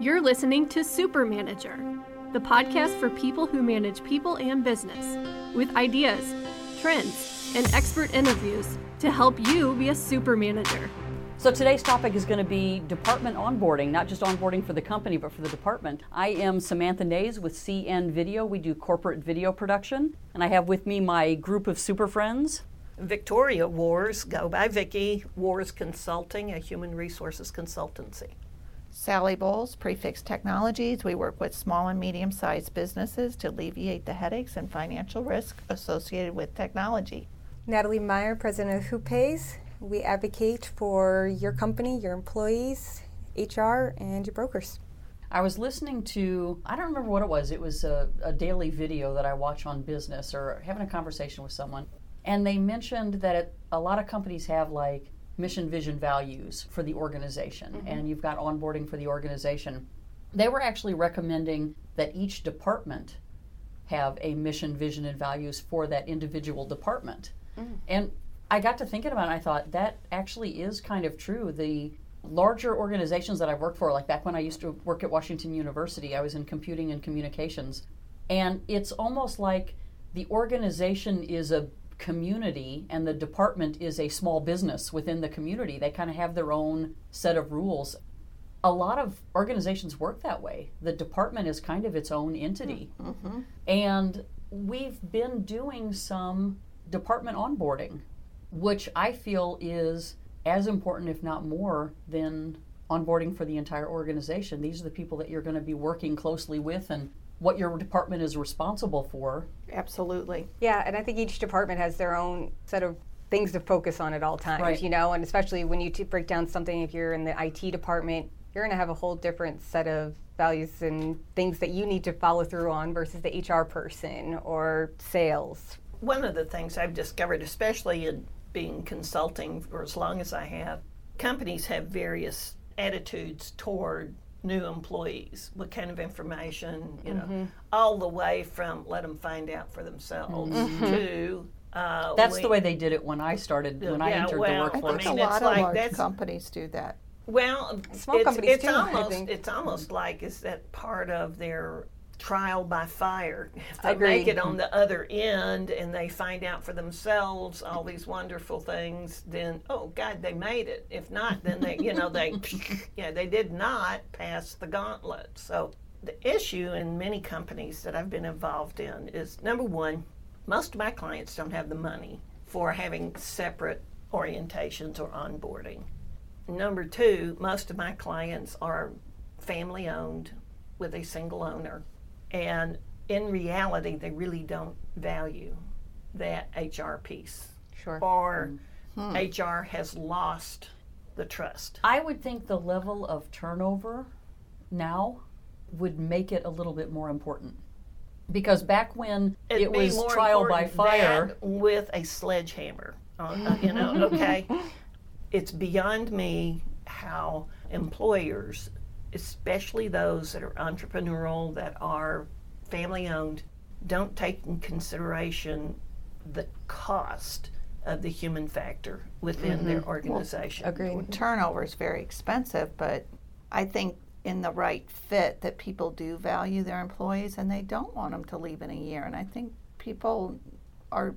You're listening to Super Manager, the podcast for people who manage people and business, with ideas, trends, and expert interviews to help you be a super manager. So today's topic is going to be department onboarding, not just onboarding for the company, but for the department. I am Samantha Nays with CN Video. We do corporate video production, and I have with me my group of super friends. Victoria Wars, go by Vicky, Wars Consulting, a human resources consultancy. Sally Bowles, Prefix Technologies. We work with small and medium sized businesses to alleviate the headaches and financial risk associated with technology. Natalie Meyer, President of Who Pays. We advocate for your company, your employees, HR, and your brokers. I was listening to, I don't remember what it was, it was a, a daily video that I watch on business or having a conversation with someone. And they mentioned that it, a lot of companies have like mission, vision, values for the organization, mm-hmm. and you've got onboarding for the organization. They were actually recommending that each department have a mission, vision, and values for that individual department. Mm. And I got to thinking about it, I thought that actually is kind of true. The larger organizations that I've worked for, like back when I used to work at Washington University, I was in computing and communications. And it's almost like the organization is a community and the department is a small business within the community. They kind of have their own set of rules. A lot of organizations work that way. The department is kind of its own entity. Mm-hmm. And we've been doing some department onboarding, which I feel is as important, if not more, than onboarding for the entire organization. These are the people that you're going to be working closely with and what your department is responsible for. Absolutely. Yeah, and I think each department has their own set of things to focus on at all times, right. you know, and especially when you t- break down something, if you're in the IT department, you're going to have a whole different set of values and things that you need to follow through on versus the HR person or sales. One of the things I've discovered, especially in being consulting for as long as I have, companies have various attitudes toward new employees, what kind of information, you mm-hmm. know, all the way from let them find out for themselves mm-hmm. to. Uh, That's we, the way they did it when I started, when yeah, I entered well, the workforce. I think a lot of like large companies do that. Well, small it's, companies it's too. Almost, it's almost like is that part of their trial by fire. If they Agreed. make it on the other end and they find out for themselves all these wonderful things, then oh God, they made it. If not, then they you know they yeah they did not pass the gauntlet. So the issue in many companies that I've been involved in is number one, most of my clients don't have the money for having separate orientations or onboarding. Number two, most of my clients are family owned with a single owner and in reality, they really don't value that HR piece. Sure. Or hmm. HR has lost the trust. I would think the level of turnover now would make it a little bit more important. Because back when It'd it was trial by fire. With a sledgehammer, uh, you know, okay? it's beyond me how employers especially those that are entrepreneurial, that are family owned, don't take in consideration the cost of the human factor within mm-hmm. their organization. Well, agreed. Turnover is very expensive, but I think in the right fit that people do value their employees and they don't want them to leave in a year. And I think people are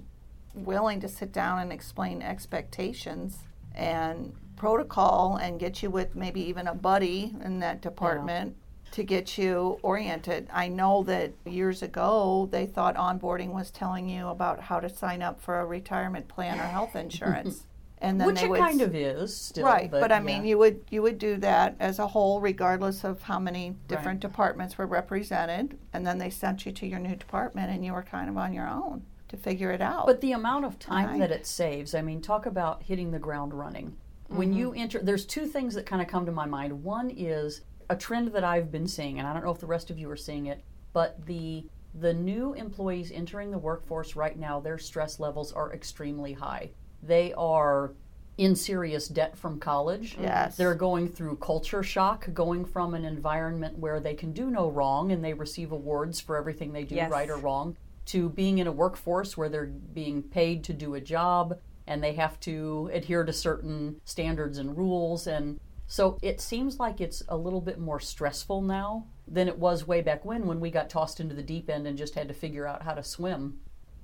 willing to sit down and explain expectations and protocol and get you with maybe mm-hmm. even a buddy in that department yeah. to get you oriented. I know that years ago they thought onboarding was telling you about how to sign up for a retirement plan or health insurance. and then Which they it would, kind of is still, right. But, but I yeah. mean, you would you would do that as a whole, regardless of how many different right. departments were represented, and then they sent you to your new department, and you were kind of on your own to figure it out. But the amount of time that it saves, I mean, talk about hitting the ground running. When mm-hmm. you enter, there's two things that kind of come to my mind. One is a trend that I've been seeing, and I don't know if the rest of you are seeing it, but the the new employees entering the workforce right now, their stress levels are extremely high. They are in serious debt from college. Yes. They're going through culture shock, going from an environment where they can do no wrong and they receive awards for everything they do, yes. right or wrong, to being in a workforce where they're being paid to do a job and they have to adhere to certain standards and rules and So it seems like it's a little bit more stressful now than it was way back when, when we got tossed into the deep end and just had to figure out how to swim.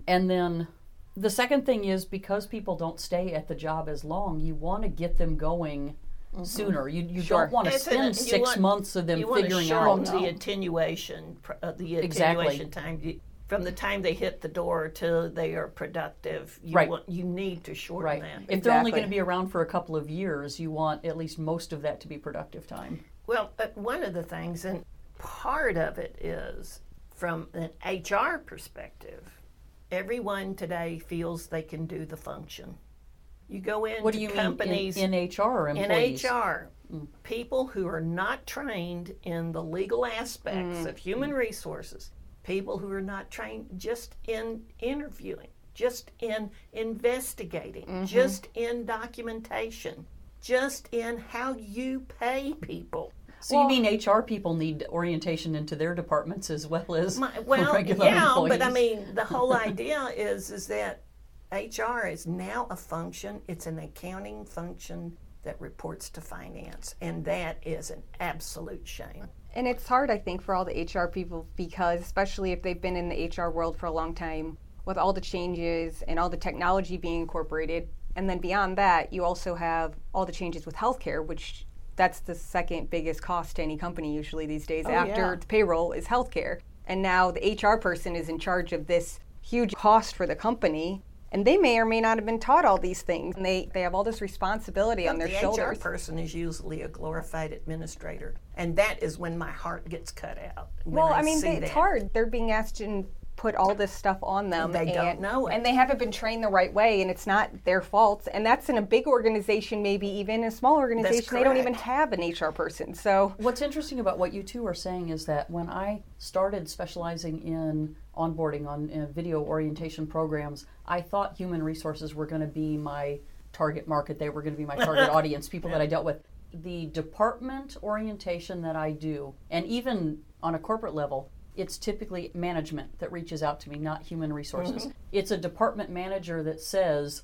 And then the second thing is because people don't stay at the job as long, you want to get them going sooner. You, you Sure. don't want to It's an- spend six want- months of them you want to figuring out. the attenuation, uh, the Exactly. time You- from the time they hit the door till they are productive. You Right. want, you need to shorten Right. that. If they're only going to be around for a couple of years, you want at least most of that to be productive time. Well, uh, one of the things, and part of it is from an HR perspective, everyone today feels they can do the function. You go into What do you companies mean in, in HR or employees? in HR, people who are not trained in the legal aspects of human resources, people who are not trained just in interviewing, just in investigating, mm-hmm. just in documentation, just in how you pay people. So you mean HR people need orientation into their departments as well as My, well, regular yeah, employees? but I mean, the whole idea is is that HR is now a function. It's an accounting function that reports to finance, and that is an absolute shame. And it's hard, I think, for all the HR people because, especially if they've been in the HR world for a long time, with all the changes and all the technology being incorporated. And then beyond that, you also have all the changes with healthcare, which that's the second biggest cost to any company usually these days oh, after yeah. payroll is healthcare. And now the HR person is in charge of this huge cost for the company. And they may or may not have been taught all these things. And they, they have all this responsibility on their the shoulders. HR person is usually a glorified administrator, and that is when my heart gets cut out. Well, I mean, see it's hard. They're being asked to put all this stuff on them. They don't and, know it. And they haven't been trained the right way, and it's not their fault. And that's in a big organization, maybe even a small organization. They don't even have an HR person. So, What's interesting about what you two are saying is that when I started specializing in onboarding on uh, video orientation programs, I thought human resources were going to be my target market. They were going to be my target audience, people that I dealt with. The department orientation that I do, and even on a corporate level, it's typically management that reaches out to me, not human resources. Mm-hmm. It's a department manager that says,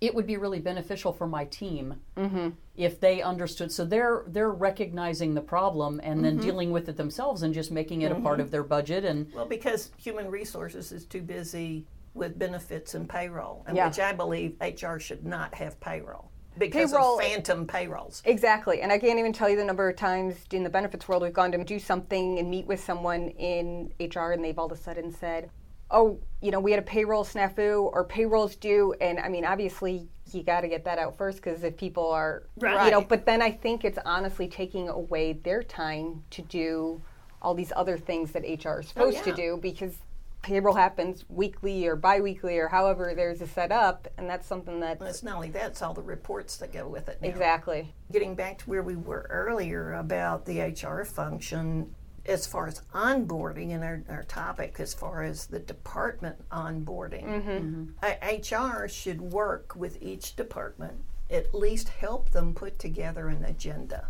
it would be really beneficial for my team mm-hmm. if they understood. So they're they're recognizing the problem and then mm-hmm. dealing with it themselves and just making it a part of their budget. And Well, because human resources is too busy with benefits and payroll, and Yeah. which I believe HR should not have payroll because Payroll- of phantom payrolls. exactly. And I can't even tell you the number of times in the benefits world we've gone to do something and meet with someone in HR, and they've all of a sudden said, Oh, you know, we had a payroll snafu or payroll's due. And I mean, obviously, you got to get that out first because if people are, you know, but then I think it's honestly taking away their time to do all these other things that HR is oh, supposed to yeah. do because payroll happens weekly or biweekly or however there's a set up. And that's something that that's It's not only that; it's all the reports that go with it. Now. exactly. Getting back to where we were earlier about the HR function, as far as onboarding and our, our topic, as far as the department onboarding, uh, HR should work with each department, at least help them put together an agenda.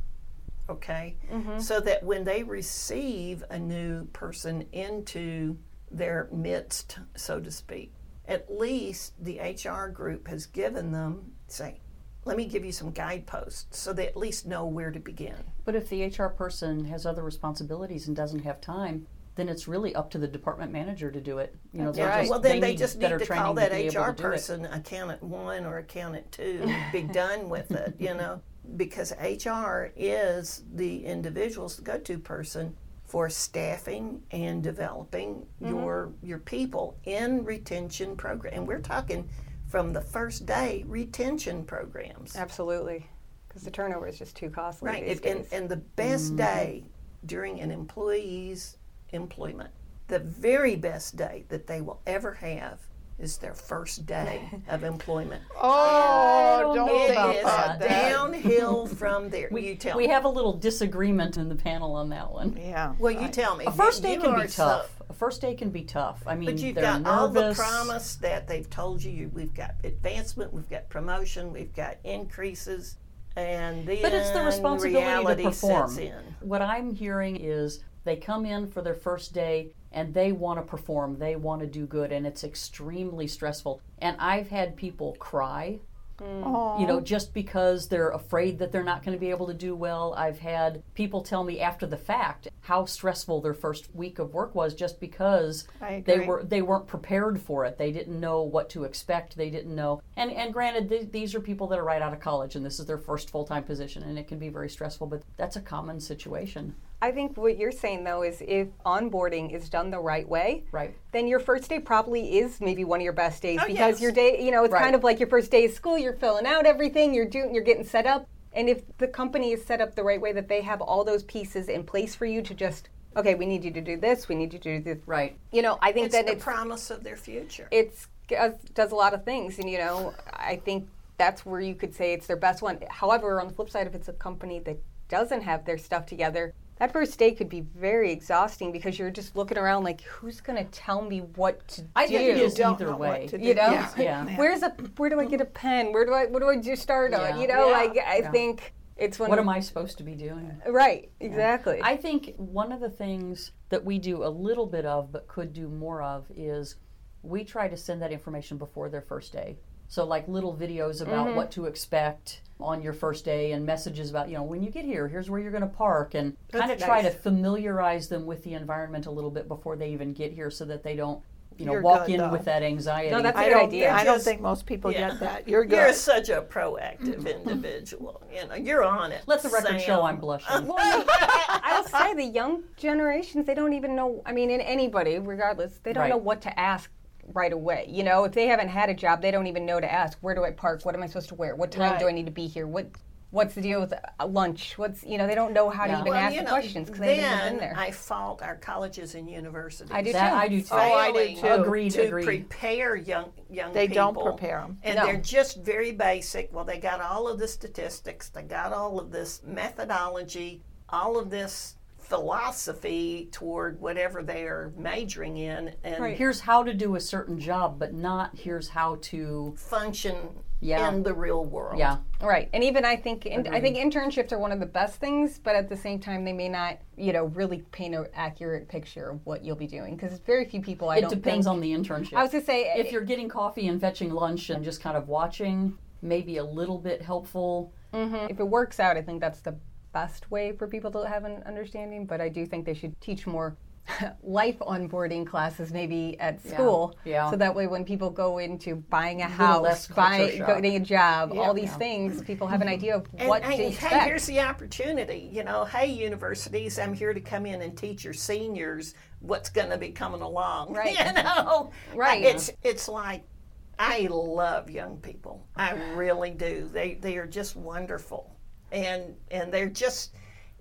Okay? So that when they receive a new person into their midst, so to speak, at least the HR group has given them, say, let me give you some guideposts so they at least know where to begin. but if the HR person has other responsibilities and doesn't have time, then it's really up to the department manager to do it. You know, right. just- Well, then they, need just need to call that HR to it. person accountant one or accountant two and be done with it, you know, because HR is the individual's go-to person for staffing and developing Mm-hmm. your your people in retention program. And we're talking from the first day retention programs. Absolutely. Because the turnover is just too costly. Right. These If, and, and the best Mm-hmm. day during an employee's employment, the very best day that they will ever have is their first day of employment. Oh, don't oh, know It about is that. downhill from there. you tell We me. have a little disagreement in the panel on that one. Yeah. well, you tell me. A first day You can are be so- tough. A first day can be tough. I mean, But you've they're got all the promise that they've told you. you. We've got advancement, we've got promotion, we've got increases, and then But it's the responsibility reality to perform. sets in. What I'm hearing is they come in for their first day and they want to perform. They want to do good, and it's extremely stressful. And I've had people cry mm. you know, just because they're afraid that they're not going to be able to do well. I've had people tell me after the fact how stressful their first week of work was just because they were they weren't prepared for it. They didn't know what to expect. They didn't know. And and granted, th- these are people that are right out of college and this is their first full time position, and it can be very stressful. But that's a common situation, I think what you're saying though is if onboarding is done the right way, right? then your first day probably is maybe one of your best days Oh, because yes. your day, you know, it's Right. kind of like your first day of school. You're filling out everything. You're doing. You're getting set up. And if the company is set up the right way, that they have all those pieces in place for you to just, okay, we need you to do this. We need you to do this. Right. You know, I think It's that the it's promise of their future. it's does, does a lot of things, and you know, I think that's where you could say it's their best one. However, on the flip side, if it's a company that doesn't have their stuff together, that first day could be very exhausting because you're just looking around like, who's going to tell me what to I do? think it is don't either know way. what to do. You know, Yeah. Yeah. where's a where do I get a pen? Where do I what do I do start Yeah. on? You know, Yeah. like I Yeah. think it's one. What of, am I supposed to be doing? Right, exactly. I think one of the things that we do a little bit of, but could do more of, is we try to send that information before their first day. So, like little videos about Mm-hmm. what to expect on your first day and messages about, you know, when you get here, here's where you're going to park, and kind of That's try nice. to familiarize them with the environment a little bit before they even get here so that they don't, you know, You're walk good, in though. with that anxiety. No, that's a I good don't, idea. I don't think most people yeah. get that. You're good. You're such a proactive individual. You know, you're on it. Let the record show I'm blushing. Well, I'll say the young generations, they don't even know. I mean, in anybody, regardless, they don't Right. know what to ask right away. You know, if they haven't had a job, they don't even know to ask, where do I park? What am I supposed to wear? What time do I need to be here? What What's the deal with uh, lunch? What's you know they don't know how to even Well, ask you the know, questions because they haven't then been there. I fault our colleges and universities. I do that too. I do too. Oh, I do too. Agreed, to agreed. prepare young young people. They people. don't prepare them, and No. they're just very basic. Well, they got all of the statistics, they got all of this methodology, all of this philosophy toward whatever they are majoring in, and Right. Here's how to do a certain job, but not here's how to, function Yeah. in the real world. yeah. Right, and even I think in, I think mm-hmm. internships are one of the best things, but at the same time, they may not, you know, really paint an accurate picture of what you'll be doing because very few people. I It don't depends think, on the internship. I was gonna say if you're getting coffee and fetching lunch and just kind of watching, maybe a little bit helpful. Mm-hmm. if it works out, I think that's the best way for people to have an understanding. But I do think they should teach more life onboarding classes maybe at school, yeah. so that way when people go into buying a house, buying, getting a job, all these Yeah. things, people have an mm-hmm. idea of And, what hey, to hey, expect. here's the opportunity. You know, hey, universities, I'm here to come in and teach your seniors what's going to be coming along. Right. You know, Right. It's it's like I love young people. I really do. They they are just wonderful, and and they're just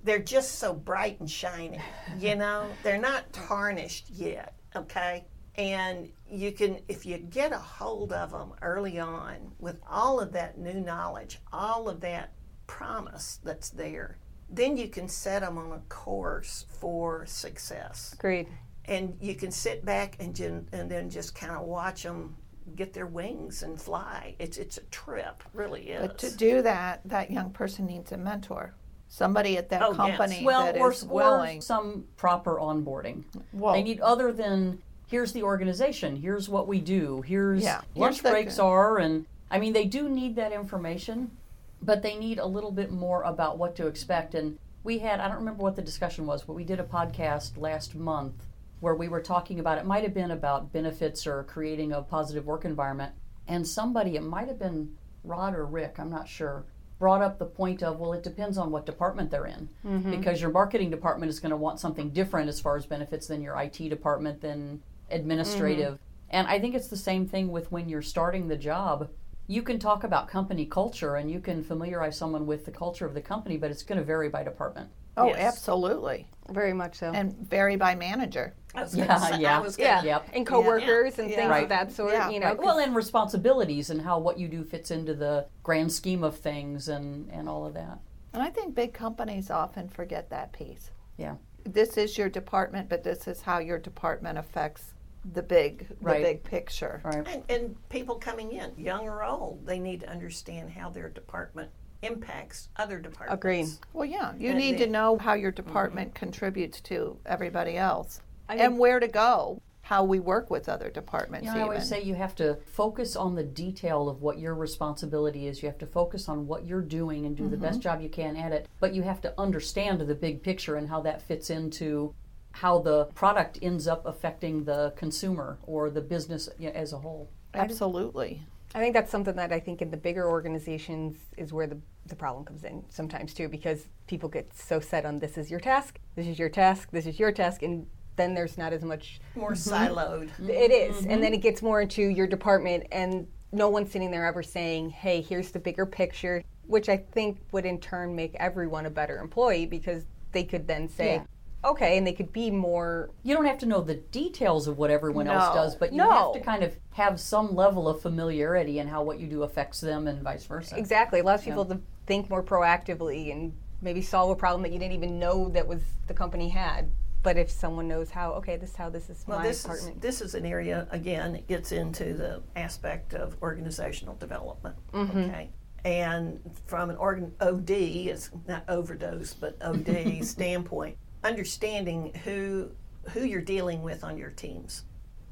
they're just so bright and shiny. You know, they're not tarnished yet. Okay. And you can, if you get a hold of them early on with all of that new knowledge, all of that promise that's there, then you can set them on a course for success. Agreed. And you can sit back and, and then just kind of watch them get their wings and fly. It's, it's a trip, really is. But to do that, that young person needs a mentor. Somebody at that Oh, yes. company Well, that or, is or willing. some proper onboarding. Well- they need other than here's the organization, here's what we do, here's Yeah. lunch Here's the- breaks are, and I mean they do need that information, but they need a little bit more about what to expect. And we had I don't remember what the discussion was, but we did a podcast last month where we were talking about it might have been about benefits or creating a positive work environment, and somebody it might have been Rod or Rick, I'm not sure brought up the point of well it depends on what department they're in. Mm-hmm. Because your marketing department is going to want something different as far as benefits than your IT department than administrative. Mm-hmm. And I think it's the same thing with when you're starting the job. You can talk about company culture and you can familiarize someone with the culture of the company but it's going to vary by department oh, Yes. absolutely. Very much so. And vary by manager. I was gonna Yeah, yeah. was gonna- yeah, Yep. and coworkers and Yeah. things Right. of that sort. Yeah, you know, right. well and responsibilities and how what you do fits into the grand scheme of things and and all of that And I think big companies often forget that piece. yeah This is your department, but this is how your department affects the big, the Right. big picture. all right And, and people coming in, young or old, they need to understand how their department impacts other departments. Agreed. Well, yeah, you And need the- to know how your department contributes to everybody else I and where to go. how we work with other departments. You know, I always say you have to focus on the detail of what your responsibility is. You have to focus on what you're doing and do the Mm-hmm. best job you can at it. But you have to understand the big picture and how that fits into how the product ends up affecting the consumer or the business as a whole. Absolutely. I think that's something that I think in the bigger organizations is where the, the problem comes in sometimes too, because people get so set on this is your task, this is your task, this is your task, and then there's not as much. More mhm. siloed. It is, and mm-hmm. then it gets more into your department, and no one's sitting there ever saying, "Hey, here's the bigger picture," which I think would in turn make everyone a better employee because they could then say, Yeah. "Okay," and they could be more You don't have to know the details of what everyone No. else does, but you No. have to kind of have some level of familiarity in how what you do affects them and vice versa. Exactly. It allows people to think more proactively and maybe solve a problem that you didn't even know that was the company had. But if someone knows how, okay, this is how this is Well, my this is, department. this is an area, again, it gets into the aspect of organizational development. Mm-hmm. Okay. And from an organ, OD, it's not overdose, but OD standpoint, understanding who who you're dealing with on your teams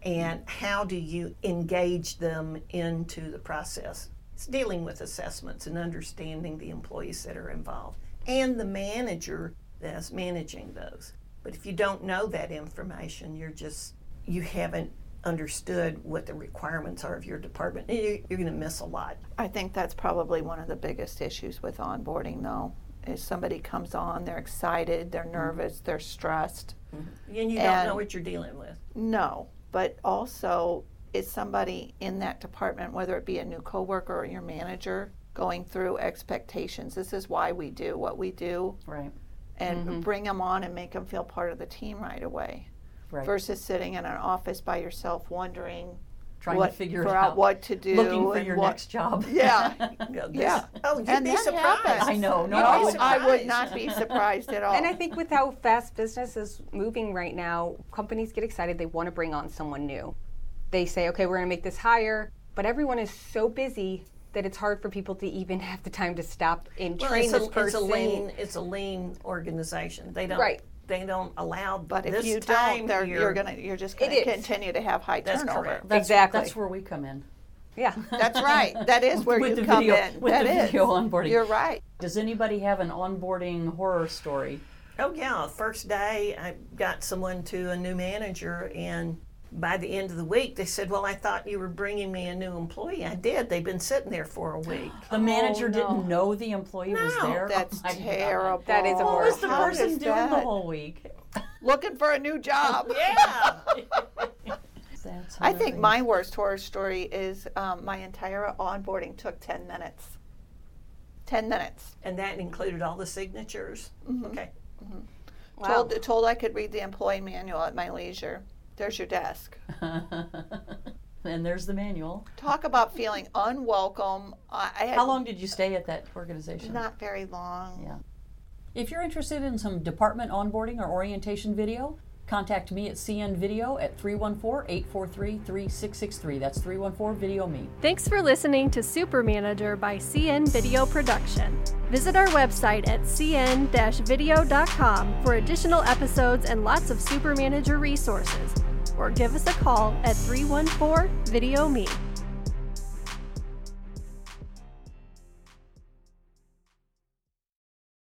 and how do you engage them into the process. It's dealing with assessments and understanding the employees that are involved and the manager that's managing those. But if you don't know that information, you're just, you haven't understood what the requirements are of your department. You- You're going to miss a lot. I think that's probably one of the biggest issues with onboarding, though, is somebody comes on, they're excited, they're mm-hmm. nervous, they're stressed. Mm-hmm. And you don't know what you're dealing with. No, but also is somebody in that department, whether it be a new coworker or your manager, going through expectations. This is why we do what we do, Right. and mm-hmm. bring them on and make them feel part of the team right away, Right. versus sitting in an office by yourself wondering Trying what to figure figure out out. what to do, Looking for your what- next job. Yeah, You know, this- Yeah. Oh, you'd And be that surprised. happens. I know. No, I would- I would not be surprised at all. And I think with how fast business is moving right now, companies get excited. They want to bring on someone new. They say, okay, we're going to make this hire, but everyone is so busy that it's hard for people to even have the time to stop and Well, train it's this a, it's a lean it's a lean organization. They don't Right. They don't allow but if you time don't, they're, you're gonna you're just gonna continue to have high That's turnover. correct. That's, Exactly. That's where we come in. Yeah. That's right. That is where With you the come video- in. with That the is. video onboarding. You're right. Does anybody have an onboarding horror story? Oh yeah, first day I got someone to a new manager and by the end of the week they said, "Well, I thought you were bringing me a new employee." I did. They've been sitting there for a week. The manager no. didn't know the employee was there. That's oh terrible. That is a What was the How person is doing the whole week? Looking for a new job. yeah. That's I think my worst horror story is um, my entire onboarding took 10 minutes. 10 minutes. and that included all the signatures. Mm-hmm. Okay. Wow. Told, told I could read the employee manual at my leisure. There's your desk. and there's the manual. Talk about feeling unwelcome. I, I had How long did you stay at that organization? Not very long. Yeah. If you're interested in some department onboarding or orientation video, contact me at CN Video at 314-843-3663. That's 314-VIDEO-ME. Thanks for listening to Super Manager by CN Video Production. Visit our website at cn-video.com for additional episodes and lots of Super Manager resources, or give us a call at 314 Video Me.